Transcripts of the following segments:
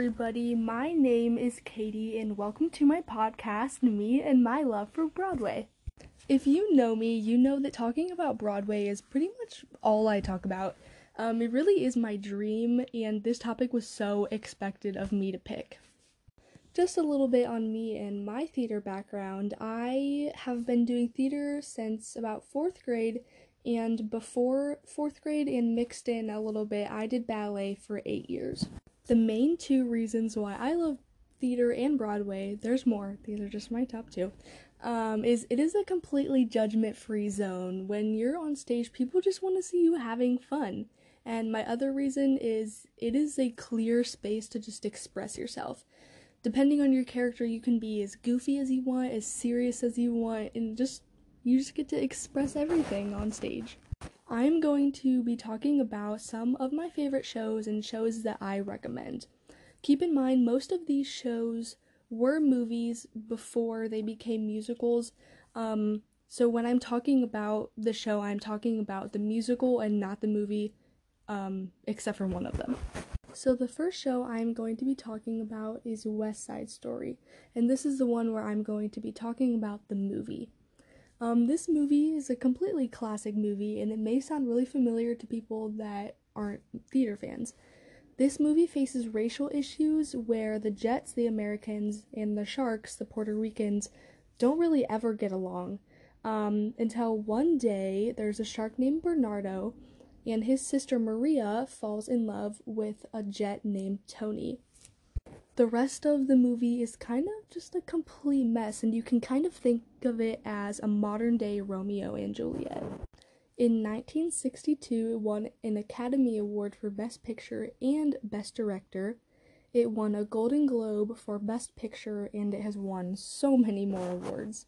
everybody. My name is Catie, and welcome to my podcast, Me and My Love for Broadway. If you know me, you know that talking about Broadway is pretty much all I talk about. Um, it really is my dream, and this topic was so expected of me to pick. Just a little bit on me and my theater background. I have been doing theater since about fourth grade, and before fourth grade and mixed in a little bit, I did ballet for eight years. The main two reasons why I love theater and Broadway, there's more, these are just my top two, um, is it is a completely judgment free zone. When you're on stage, people just want to see you having fun. And my other reason is it is a clear space to just express yourself. Depending on your character, you can be as goofy as you want, as serious as you want, and just you just get to express everything on stage. I'm going to be talking about some of my favorite shows and shows that I recommend. Keep in mind, most of these shows were movies before they became musicals. Um, so when I'm talking about the show, I'm talking about the musical and not the movie, um, except for one of them. So the first show I'm going to be talking about is West Side Story, and this is the one where I'm going to be talking about the movie. Um, this movie is a completely classic movie, and it may sound really familiar to people that aren't theater fans. This movie faces racial issues where the Jets, the Americans, and the Sharks, the Puerto Ricans, don't really ever get along. Um, until one day, there's a shark named Bernardo, and his sister Maria falls in love with a jet named Tony the rest of the movie is kind of just a complete mess, and you can kind of think of it as a modern day Romeo and Juliet. In 1962, it won an Academy Award for Best Picture and Best Director. It won a Golden Globe for Best Picture, and it has won so many more awards.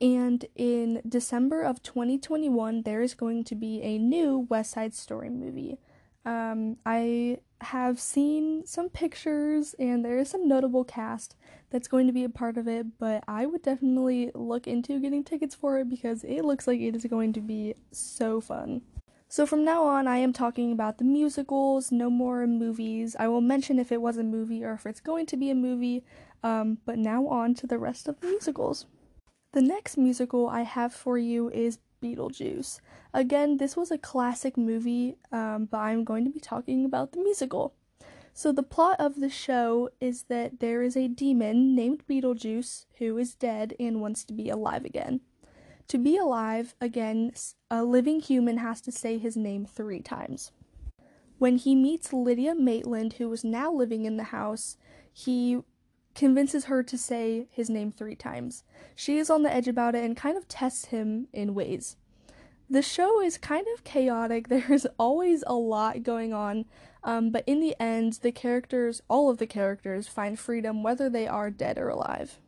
And in December of 2021, there is going to be a new West Side Story movie. Um, I have seen some pictures and there is some notable cast that's going to be a part of it, but I would definitely look into getting tickets for it because it looks like it is going to be so fun. So from now on, I am talking about the musicals, no more movies. I will mention if it was a movie or if it's going to be a movie, um, but now on to the rest of the musicals. The next musical I have for you is Beetlejuice. Again, this was a classic movie, um, but I'm going to be talking about the musical. So, the plot of the show is that there is a demon named Beetlejuice who is dead and wants to be alive again. To be alive again, a living human has to say his name three times. When he meets Lydia Maitland, who is now living in the house, he convinces her to say his name three times. She is on the edge about it and kind of tests him in ways. The show is kind of chaotic. There's always a lot going on, um, but in the end, the characters, all of the characters, find freedom whether they are dead or alive.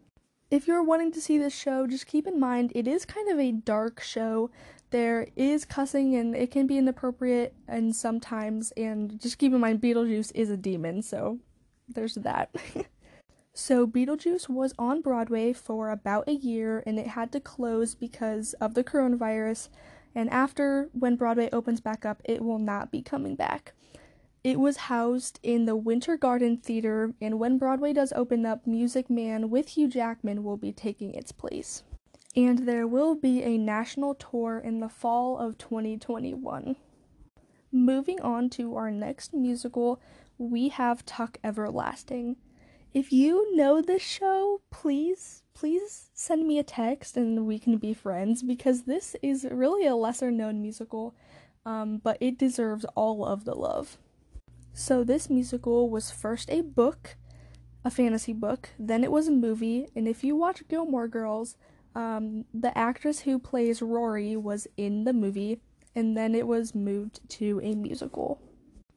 If you're wanting to see this show, just keep in mind it is kind of a dark show. There is cussing and it can be inappropriate and sometimes, and just keep in mind Beetlejuice is a demon, so there's that. So, Beetlejuice was on Broadway for about a year and it had to close because of the coronavirus. And after, when Broadway opens back up, it will not be coming back. It was housed in the Winter Garden Theater, and when Broadway does open up, Music Man with Hugh Jackman will be taking its place. And there will be a national tour in the fall of 2021. Moving on to our next musical, we have Tuck Everlasting. If you know this show, please, please send me a text and we can be friends because this is really a lesser known musical, um, but it deserves all of the love. So, this musical was first a book, a fantasy book, then it was a movie, and if you watch Gilmore Girls, um, the actress who plays Rory was in the movie, and then it was moved to a musical.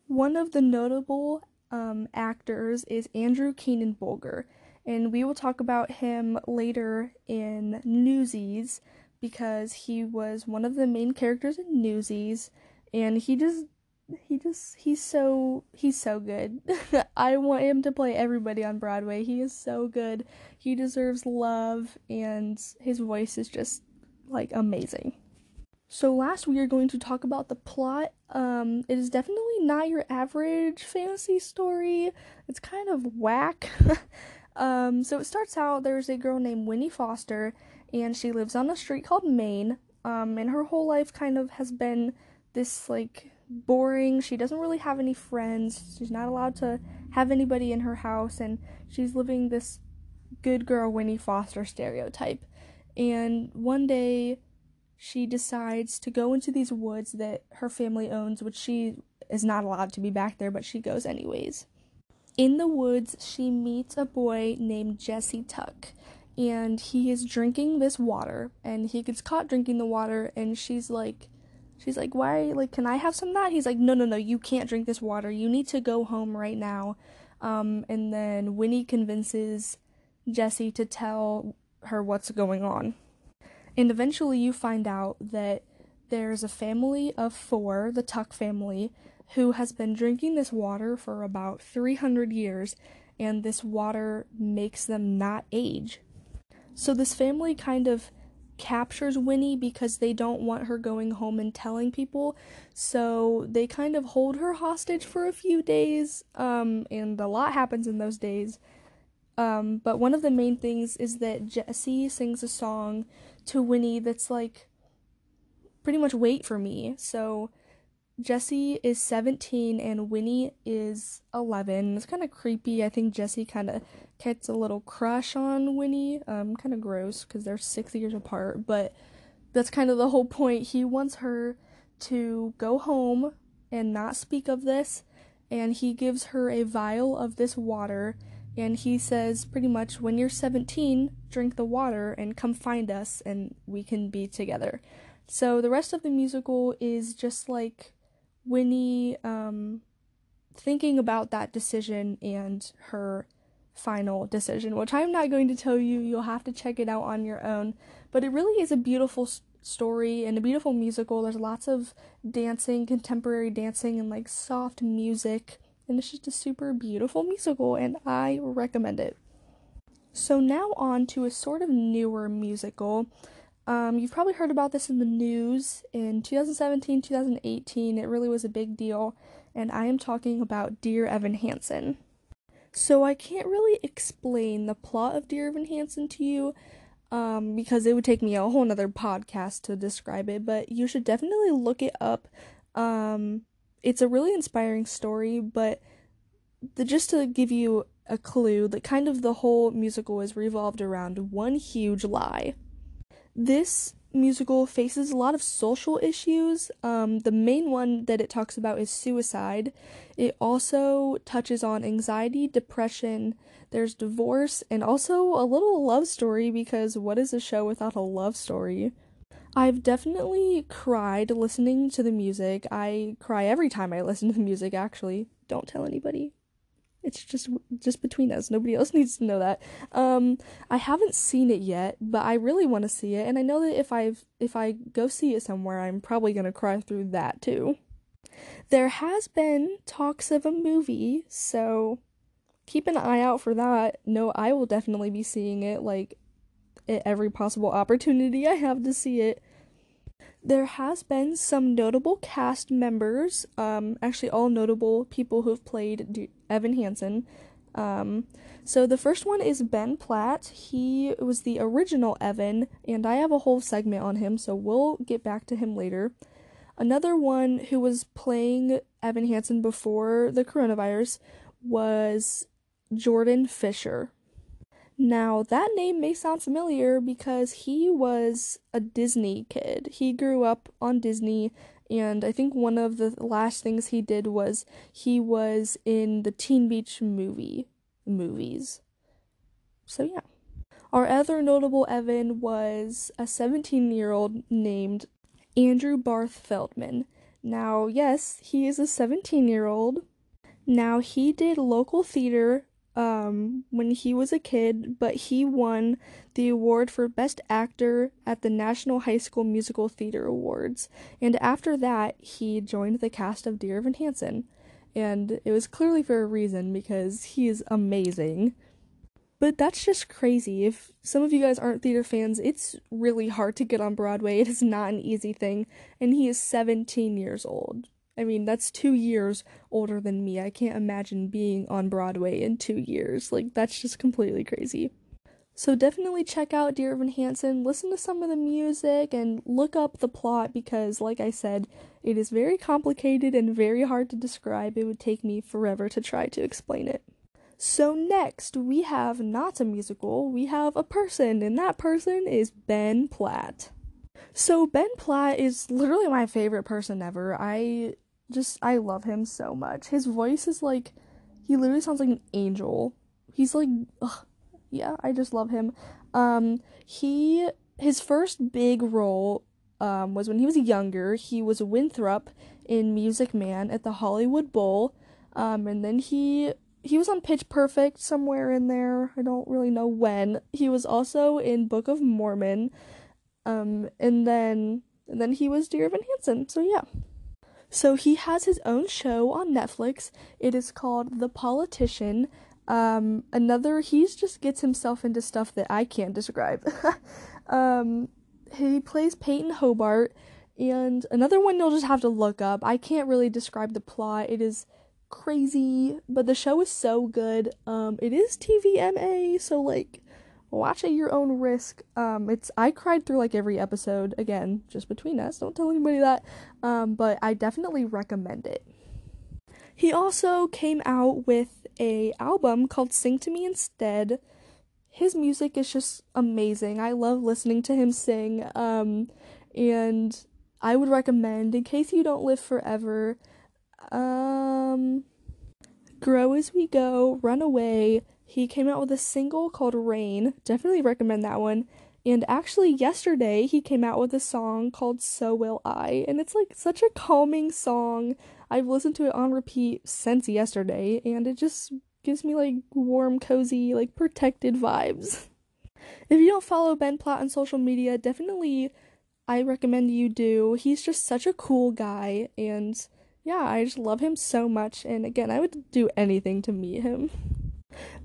One of the notable um, actors is Andrew Keenan Bolger, and we will talk about him later in Newsies because he was one of the main characters in Newsies, and he just he just he's so he's so good. I want him to play everybody on Broadway. He is so good. He deserves love and his voice is just like amazing. So, last we are going to talk about the plot. Um, it is definitely not your average fantasy story, it's kind of whack. um, so, it starts out there's a girl named Winnie Foster, and she lives on a street called Main. Um, and her whole life kind of has been this like boring. She doesn't really have any friends. She's not allowed to have anybody in her house, and she's living this good girl Winnie Foster stereotype. And one day, she decides to go into these woods that her family owns, which she is not allowed to be back there, but she goes anyways. In the woods, she meets a boy named Jesse Tuck, and he is drinking this water, and he gets caught drinking the water, and she's like, she's like, why, like, can I have some of that? He's like, no, no, no, you can't drink this water. You need to go home right now. Um, and then Winnie convinces Jesse to tell her what's going on. And eventually you find out that there's a family of four, the Tuck family, who has been drinking this water for about 300 years, and this water makes them not age. So this family kind of captures Winnie because they don't want her going home and telling people. So they kind of hold her hostage for a few days, um, and a lot happens in those days. Um, but one of the main things is that Jesse sings a song to Winnie that's like pretty much wait for me. So Jesse is 17 and Winnie is 11. It's kind of creepy. I think Jesse kind of gets a little crush on Winnie. Um, kind of gross because they're six years apart, but that's kind of the whole point. He wants her to go home and not speak of this, and he gives her a vial of this water and he says pretty much when you're 17 drink the water and come find us and we can be together. So the rest of the musical is just like winnie um, thinking about that decision and her final decision which i'm not going to tell you. You'll have to check it out on your own. But it really is a beautiful story and a beautiful musical. There's lots of dancing contemporary dancing and like soft music and it's just a super beautiful musical, and I recommend it. So, now on to a sort of newer musical. Um, you've probably heard about this in the news in 2017, 2018. It really was a big deal, and I am talking about Dear Evan Hansen. So, I can't really explain the plot of Dear Evan Hansen to you um, because it would take me a whole nother podcast to describe it, but you should definitely look it up. Um, it's a really inspiring story, but the, just to give you a clue, that kind of the whole musical is revolved around one huge lie. This musical faces a lot of social issues. Um, the main one that it talks about is suicide. It also touches on anxiety, depression, there's divorce, and also a little love story because what is a show without a love story? I've definitely cried listening to the music. I cry every time I listen to the music actually. Don't tell anybody. It's just just between us. Nobody else needs to know that. Um I haven't seen it yet, but I really want to see it and I know that if I if I go see it somewhere, I'm probably going to cry through that too. There has been talks of a movie, so keep an eye out for that. No, I will definitely be seeing it like at every possible opportunity I have to see it. There has been some notable cast members, um, actually all notable people who have played Evan Hansen. Um, so the first one is Ben Platt. He was the original Evan, and I have a whole segment on him, so we'll get back to him later. Another one who was playing Evan Hansen before the coronavirus was Jordan Fisher. Now, that name may sound familiar because he was a Disney kid. He grew up on Disney, and I think one of the last things he did was he was in the Teen Beach movie movies. So, yeah. Our other notable Evan was a 17 year old named Andrew Barth Feldman. Now, yes, he is a 17 year old. Now, he did local theater um, when he was a kid, but he won the award for Best Actor at the National High School Musical Theater Awards. And after that, he joined the cast of Dear Evan Hansen. And it was clearly for a reason because he is amazing. But that's just crazy. If some of you guys aren't theater fans, it's really hard to get on Broadway. It is not an easy thing. And he is 17 years old. I mean, that's two years older than me. I can't imagine being on Broadway in two years. Like, that's just completely crazy. So definitely check out Dear Evan Hansen, listen to some of the music, and look up the plot because, like I said, it is very complicated and very hard to describe. It would take me forever to try to explain it. So, next, we have not a musical, we have a person, and that person is Ben Platt. So, Ben Platt is literally my favorite person ever. I just, I love him so much. His voice is like, he literally sounds like an angel. He's like, ugh, yeah, I just love him. Um, he, his first big role um, was when he was younger. He was Winthrop in Music Man at the Hollywood Bowl. Um, and then he he was on Pitch Perfect somewhere in there. I don't really know when. He was also in Book of Mormon. Um, and then and then he was Dear Evan Hansen. So yeah. So he has his own show on Netflix. It is called The Politician. Um, another he just gets himself into stuff that I can't describe. um, he plays Payton Hobart, and another one you'll just have to look up. I can't really describe the plot. It is crazy, but the show is so good. Um, it is TVMA, so like watch at your own risk. Um, it's I cried through like every episode again, just between us. Don't tell anybody that. Um, but I definitely recommend it. He also came out with a album called Sing to Me Instead. His music is just amazing. I love listening to him sing. Um, and I would recommend in case you don't live forever um, Grow as We Go, Run Away. He came out with a single called Rain. Definitely recommend that one. And actually, yesterday he came out with a song called So Will I. And it's like such a calming song. I've listened to it on repeat since yesterday, and it just gives me like warm, cozy, like protected vibes. If you don't follow Ben Platt on social media, definitely I recommend you do. He's just such a cool guy, and yeah, I just love him so much, and again, I would do anything to meet him.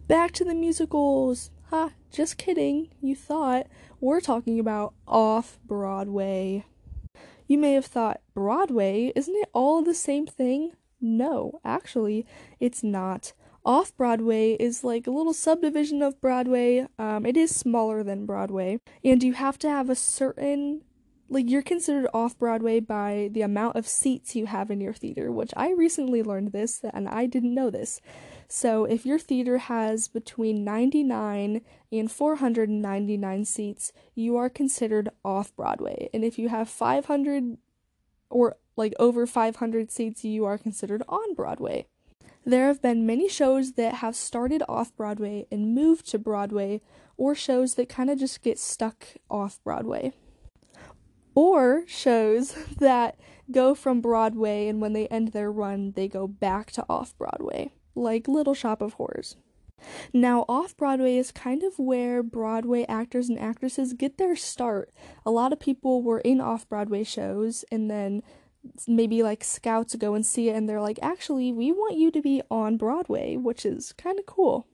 Back to the musicals. Ha, just kidding. You thought we're talking about off Broadway. You may have thought, Broadway? Isn't it all the same thing? No, actually, it's not. Off Broadway is like a little subdivision of Broadway. Um, it is smaller than Broadway, and you have to have a certain like you're considered off Broadway by the amount of seats you have in your theater, which I recently learned this and I didn't know this. So if your theater has between 99 and 499 seats, you are considered off Broadway. And if you have 500 or like over 500 seats, you are considered on Broadway. There have been many shows that have started off Broadway and moved to Broadway, or shows that kind of just get stuck off Broadway or shows that go from Broadway and when they end their run, they go back to off Broadway, like Little Shop of Horrors. Now, off Broadway is kind of where Broadway actors and actresses get their start. A lot of people were in off Broadway shows and then maybe like scouts go and see it and they're like, actually, we want you to be on Broadway, which is kind of cool.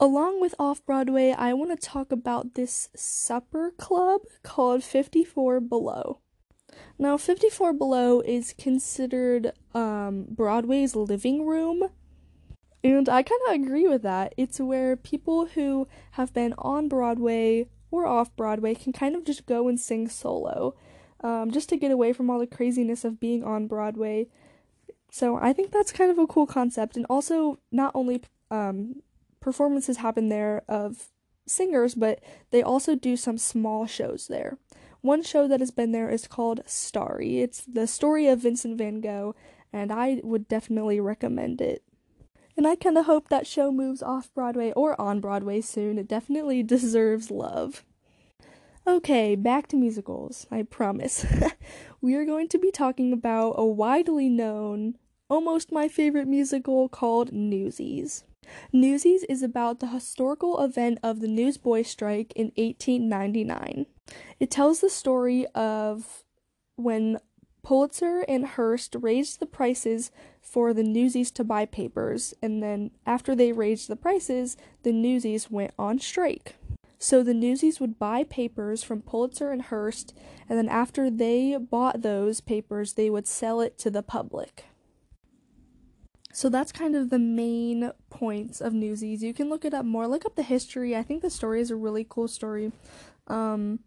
Along with Off Broadway, I want to talk about this supper club called 54 Below. Now, 54 Below is considered um, Broadway's living room, and I kind of agree with that. It's where people who have been on Broadway or off Broadway can kind of just go and sing solo, um, just to get away from all the craziness of being on Broadway. So I think that's kind of a cool concept, and also not only um, performances happen there of singers, but they also do some small shows there. One show that has been there is called Starry. It's the story of Vincent van Gogh, and I would definitely recommend it. And I kind of hope that show moves off Broadway or on Broadway soon. It definitely deserves love. Okay, back to musicals, I promise. we are going to be talking about a widely known, almost my favorite musical called Newsies. Newsies is about the historical event of the Newsboy strike in 1899. It tells the story of when Pulitzer and Hearst raised the prices for the newsies to buy papers, and then after they raised the prices, the newsies went on strike. So the newsies would buy papers from Pulitzer and Hearst, and then after they bought those papers, they would sell it to the public. So that's kind of the main points of Newsies. You can look it up more, look up the history. I think the story is a really cool story. Um,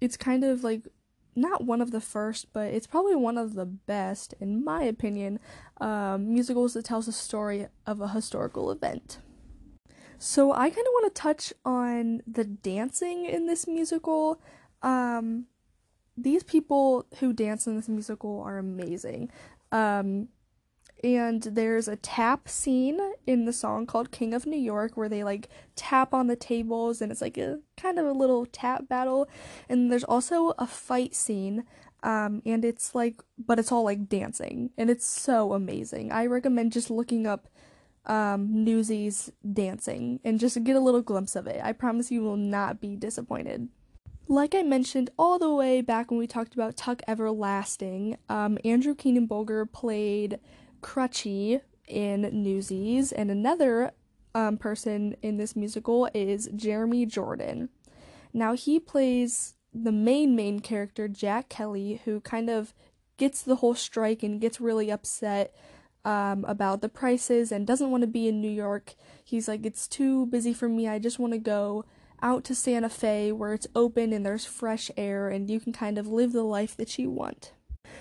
it's kind of like not one of the first, but it's probably one of the best, in my opinion, um, musicals that tells a story of a historical event. So I kind of want to touch on the dancing in this musical. Um, these people who dance in this musical are amazing. Um, and there's a tap scene in the song called King of New York where they like tap on the tables and it's like a kind of a little tap battle. And there's also a fight scene um, and it's like, but it's all like dancing, and it's so amazing. I recommend just looking up um, Newsies dancing and just get a little glimpse of it. I promise you will not be disappointed. Like I mentioned all the way back when we talked about Tuck Everlasting, um, Andrew Keenan Bolger played Crutchy in Newsies, and another um, person in this musical is Jeremy Jordan. Now he plays the main main character, Jack Kelly, who kind of gets the whole strike and gets really upset um, about the prices and doesn't want to be in New York. He's like, it's too busy for me. I just want to go out to Santa Fe where it's open and there's fresh air and you can kind of live the life that you want.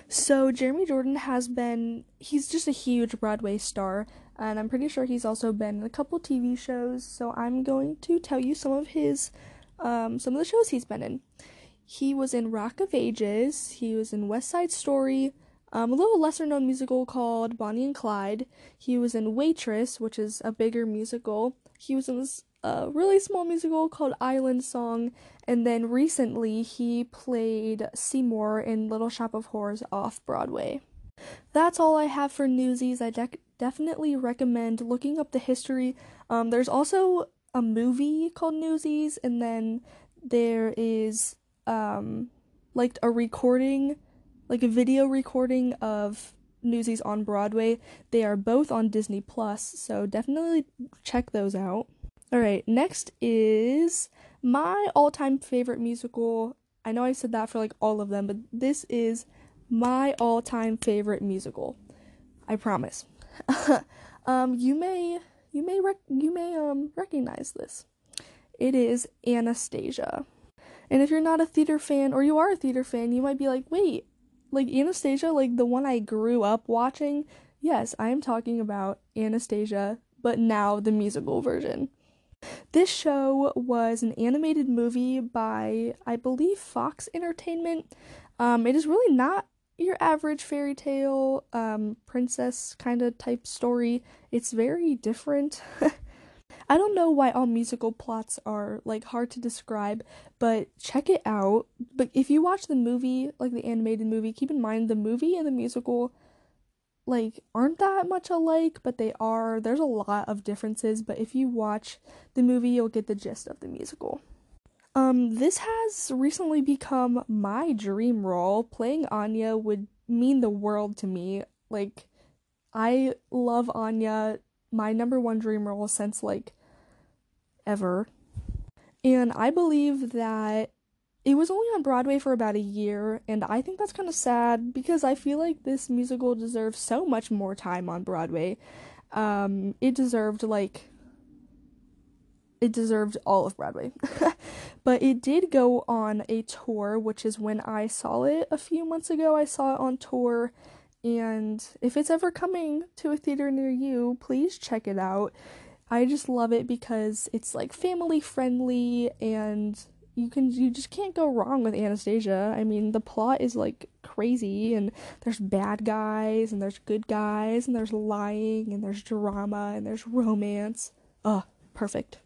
So, Jeremy Jordan has been, he's just a huge Broadway star, and I'm pretty sure he's also been in a couple TV shows. So, I'm going to tell you some of his, um, some of the shows he's been in. He was in Rock of Ages, he was in West Side Story, um, a little lesser known musical called Bonnie and Clyde. He was in Waitress, which is a bigger musical. He was in this uh, really small musical called Island Song, and then recently he played Seymour in Little Shop of Horrors off Broadway. That's all I have for Newsies. I de- definitely recommend looking up the history. Um, there's also a movie called Newsies, and then there is um, like a recording like a video recording of Newsies on Broadway. They are both on Disney Plus, so definitely check those out. All right, next is my all-time favorite musical. I know I said that for like all of them, but this is my all-time favorite musical. I promise. um, you may you may rec- you may um recognize this. It is Anastasia. And if you're not a theater fan or you are a theater fan, you might be like, "Wait, like Anastasia, like the one I grew up watching, yes, I am talking about Anastasia, but now the musical version. This show was an animated movie by, I believe, Fox Entertainment. Um, it is really not your average fairy tale, um, princess kind of type story. It's very different. I don't know why all musical plots are like hard to describe, but check it out. But if you watch the movie, like the animated movie, keep in mind the movie and the musical like aren't that much alike, but they are. There's a lot of differences, but if you watch the movie, you'll get the gist of the musical. Um, this has recently become my dream role. Playing Anya would mean the world to me. Like, I love Anya my number one dream role since like ever. And I believe that it was only on Broadway for about a year, and I think that's kind of sad because I feel like this musical deserves so much more time on Broadway. Um, it deserved like it deserved all of Broadway. but it did go on a tour, which is when I saw it a few months ago. I saw it on tour and if it's ever coming to a theater near you, please check it out. I just love it because it's like family friendly and you can you just can't go wrong with Anastasia. I mean, the plot is like crazy and there's bad guys and there's good guys and there's lying and there's drama and there's romance. Ugh, perfect.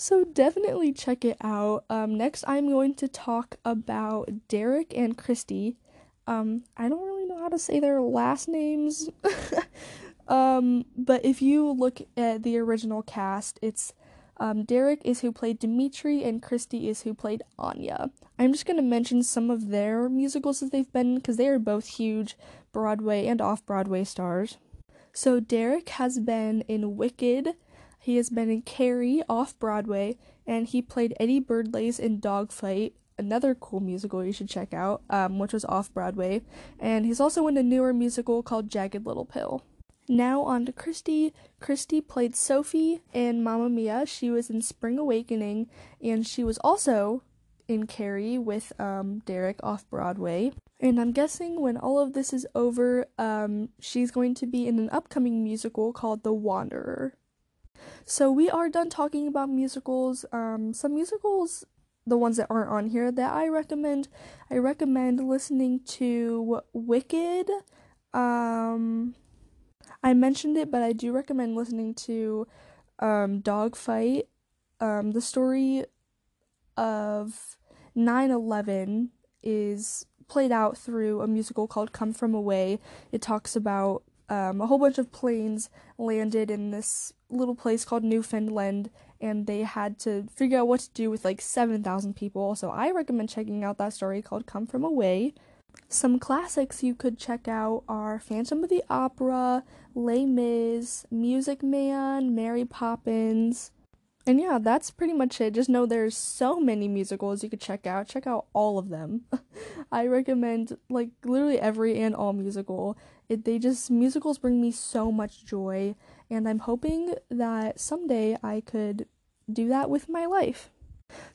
So definitely check it out. Um, next, I'm going to talk about Derek and Christy. Um, I don't really know how to say their last names. um, but if you look at the original cast, it's Um, Derek is who played Dimitri, and Christy is who played Anya. I'm just going to mention some of their musicals that they've been because they are both huge Broadway and off Broadway stars. So, Derek has been in Wicked, he has been in Carrie off Broadway, and he played Eddie Birdlace in Dogfight, another cool musical you should check out, um, which was off Broadway. And he's also in a newer musical called Jagged Little Pill. Now on to Christy. Christy played Sophie in Mamma Mia. She was in Spring Awakening, and she was also in Carrie with um, Derek off Broadway. And I'm guessing when all of this is over, um, she's going to be in an upcoming musical called The Wanderer. So we are done talking about musicals. Um, some musicals, the ones that aren't on here, that I recommend. I recommend listening to Wicked. Um, I mentioned it, but I do recommend listening to um, Dogfight. Um, the story of 9 11 is played out through a musical called Come From Away. It talks about um, a whole bunch of planes landed in this little place called Newfoundland, and they had to figure out what to do with like 7,000 people. So I recommend checking out that story called Come From Away. Some classics you could check out are Phantom of the Opera, Les Mis, Music Man, Mary Poppins. And yeah, that's pretty much it. Just know there's so many musicals you could check out. Check out all of them. I recommend like literally every and all musical. It, they just musicals bring me so much joy and I'm hoping that someday I could do that with my life.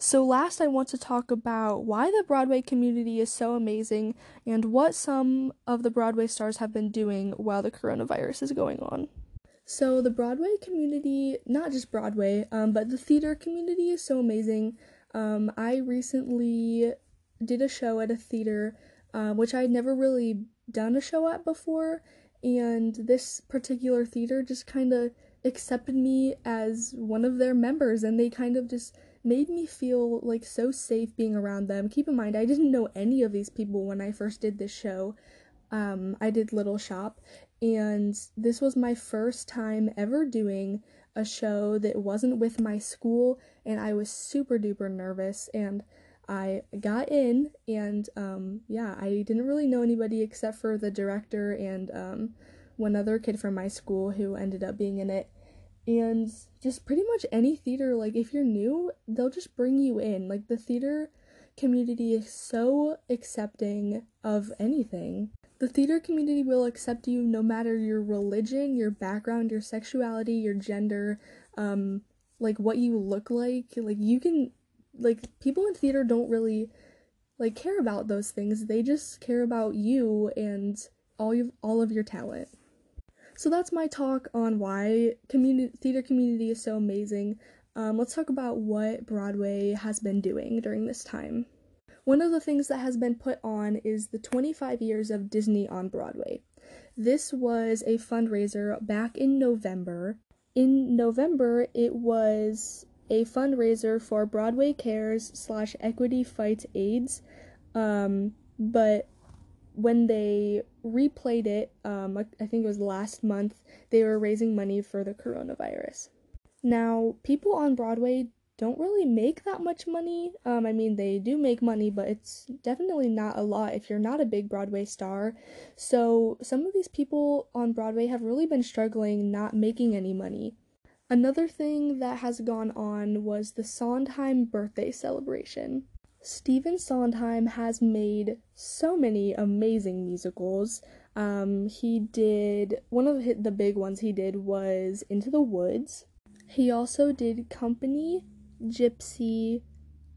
So, last, I want to talk about why the Broadway community is so amazing and what some of the Broadway stars have been doing while the coronavirus is going on. So, the Broadway community, not just Broadway, um, but the theater community is so amazing. Um, I recently did a show at a theater, uh, which I'd never really done a show at before, and this particular theater just kind of accepted me as one of their members, and they kind of just made me feel like so safe being around them. Keep in mind, I didn't know any of these people when I first did this show. Um, I did Little Shop, and this was my first time ever doing a show that wasn't with my school, and I was super duper nervous. And I got in, and um, yeah, I didn't really know anybody except for the director and um, one other kid from my school who ended up being in it and just pretty much any theater like if you're new they'll just bring you in. Like the theater community is so accepting of anything. The theater community will accept you no matter your religion your background your sexuality your gender um like what you look like. Like you can like people in theater don't really like care about those things. They just care about you and all of all of your talent so that's my talk on why community theater community is so amazing. Um, let's talk about what Broadway has been doing during this time. One of the things that has been put on is the 25 years of Disney on Broadway. This was a fundraiser back in November. In November, it was a fundraiser for Broadway Cares slash Equity Fights AIDS. Um, but when they replayed it, um, I think it was last month, they were raising money for the coronavirus. Now, people on Broadway don't really make that much money. Um, I mean, they do make money, but it's definitely not a lot if you're not a big Broadway star. So, some of these people on Broadway have really been struggling not making any money. Another thing that has gone on was the Sondheim birthday celebration. Stephen Sondheim has made so many amazing musicals. Um, he did one of the big ones he did was Into the Woods. He also did Company, Gypsy,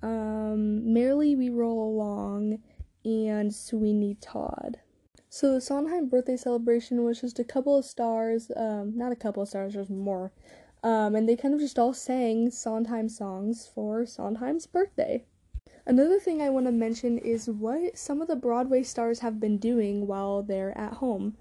um, Merrily We Roll Along, and Sweeney Todd. So the Sondheim birthday celebration was just a couple of stars, um, not a couple of stars, there's more. Um, and they kind of just all sang Sondheim songs for Sondheim's birthday. Another thing I want to mention is what some of the Broadway stars have been doing while they're at home.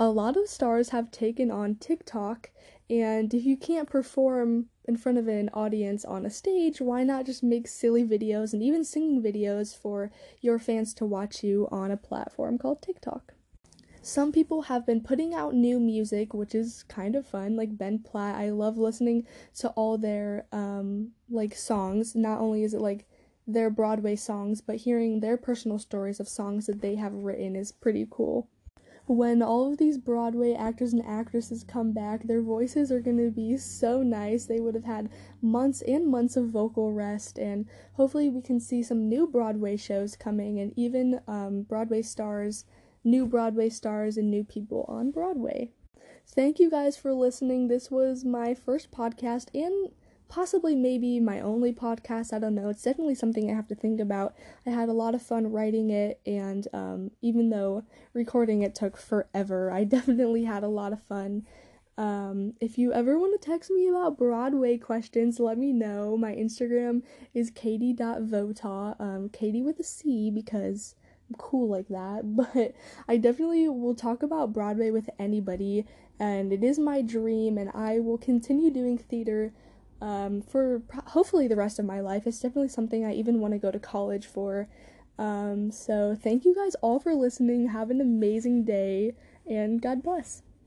A lot of stars have taken on TikTok, and if you can't perform in front of an audience on a stage, why not just make silly videos and even singing videos for your fans to watch you on a platform called TikTok? some people have been putting out new music, which is kind of fun. Like Ben Platt, I love listening to all their um like songs. Not only is it like their Broadway songs, but hearing their personal stories of songs that they have written is pretty cool. When all of these Broadway actors and actresses come back, their voices are going to be so nice. They would have had months and months of vocal rest, and hopefully, we can see some new Broadway shows coming and even um, Broadway stars new Broadway stars and new people on Broadway. Thank you guys for listening. This was my first podcast and possibly maybe my only podcast. I don't know. It's definitely something I have to think about. I had a lot of fun writing it, and um, even though recording it took forever, I definitely had a lot of fun. Um, if you ever want to text me about Broadway questions, let me know. My Instagram is catie.votaw, um, Catie with a C because I'm cool like that, but I definitely will talk about Broadway with anybody, and it is my dream, and I will continue doing theater um, for hopefully the rest of my life. It's definitely something I even want to go to college for. Um, so, thank you guys all for listening. Have an amazing day, and God bless.